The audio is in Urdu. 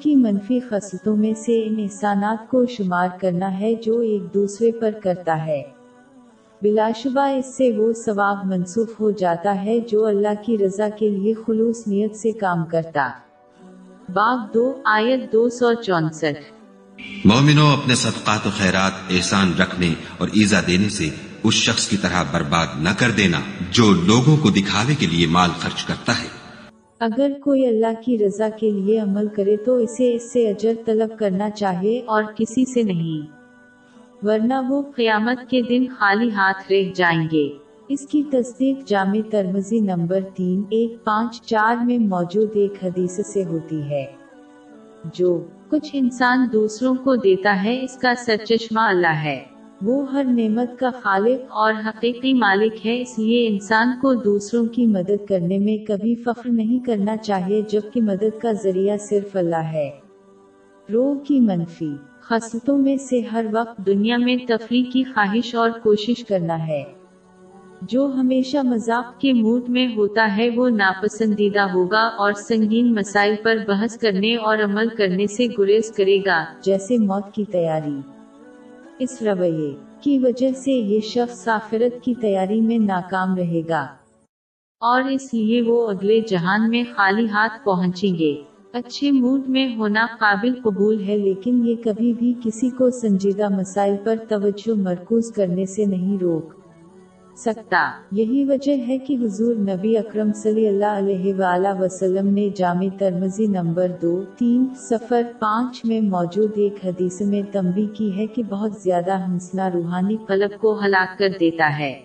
کی منفی خصلتوں میں سے ان احسانات کو شمار کرنا ہے جو ایک دوسرے پر کرتا ہے۔ بلا شبہ اس سے وہ ثواب منسوخ ہو جاتا ہے جو اللہ کی رضا کے لیے خلوص نیت سے کام کرتا۔ باب دو، آیت دو سو چونسٹھ۔ مومنوں، اپنے صدقات و خیرات احسان رکھنے اور ایزا دینے سے اس شخص کی طرح برباد نہ کر دینا جو لوگوں کو دکھاوے کے لیے مال خرچ کرتا ہے۔ اگر کوئی اللہ کی رضا کے لیے عمل کرے تو اسے اس سے اجر طلب کرنا چاہیے اور کسی سے نہیں۔ ورنہ وہ قیامت کے دن خالی ہاتھ رہ جائیں گے۔ اس کی تصدیق جامع ترمزی نمبر تین، ایک، پانچ، چار میں موجود ایک حدیث سے ہوتی ہے۔ جو کچھ انسان دوسروں کو دیتا ہے، اس کا سرچشمہ اللہ ہے۔ وہ ہر نعمت کا خالق اور حقیقی مالک ہے، اس لیے انسان کو دوسروں کی مدد کرنے میں کبھی فخر نہیں کرنا چاہیے، جبکہ مدد کا ذریعہ صرف اللہ ہے۔ روح کی منفی خصلتوں میں سے ہر وقت دنیا میں تفریح کی خواہش اور کوشش کرنا ہے۔ جو ہمیشہ مذاق کے موڈ میں ہوتا ہے، وہ ناپسندیدہ ہوگا اور سنگین مسائل پر بحث کرنے اور عمل کرنے سے گریز کرے گا، جیسے موت کی تیاری۔ اس رویے کی وجہ سے یہ شخص آخرت کی تیاری میں ناکام رہے گا۔ اور اس لیے وہ اگلے جہان میں خالی ہاتھ پہنچیں گے۔ اچھے موڈ میں ہونا قابل قبول ہے، لیکن یہ کبھی بھی کسی کو سنجیدہ مسائل پر توجہ مرکوز کرنے سے نہیں روک۔ سکتا۔ یہی وجہ ہے کہ حضور نبی اکرم صلی اللہ علیہ وآلہ وسلم نے جامع ترمزی نمبر دو، تین سفر پانچ میں موجود ایک حدیث میں تنبی کی ہے کہ بہت زیادہ ہنسنا روحانی قلب کو ہلاک کر دیتا ہے۔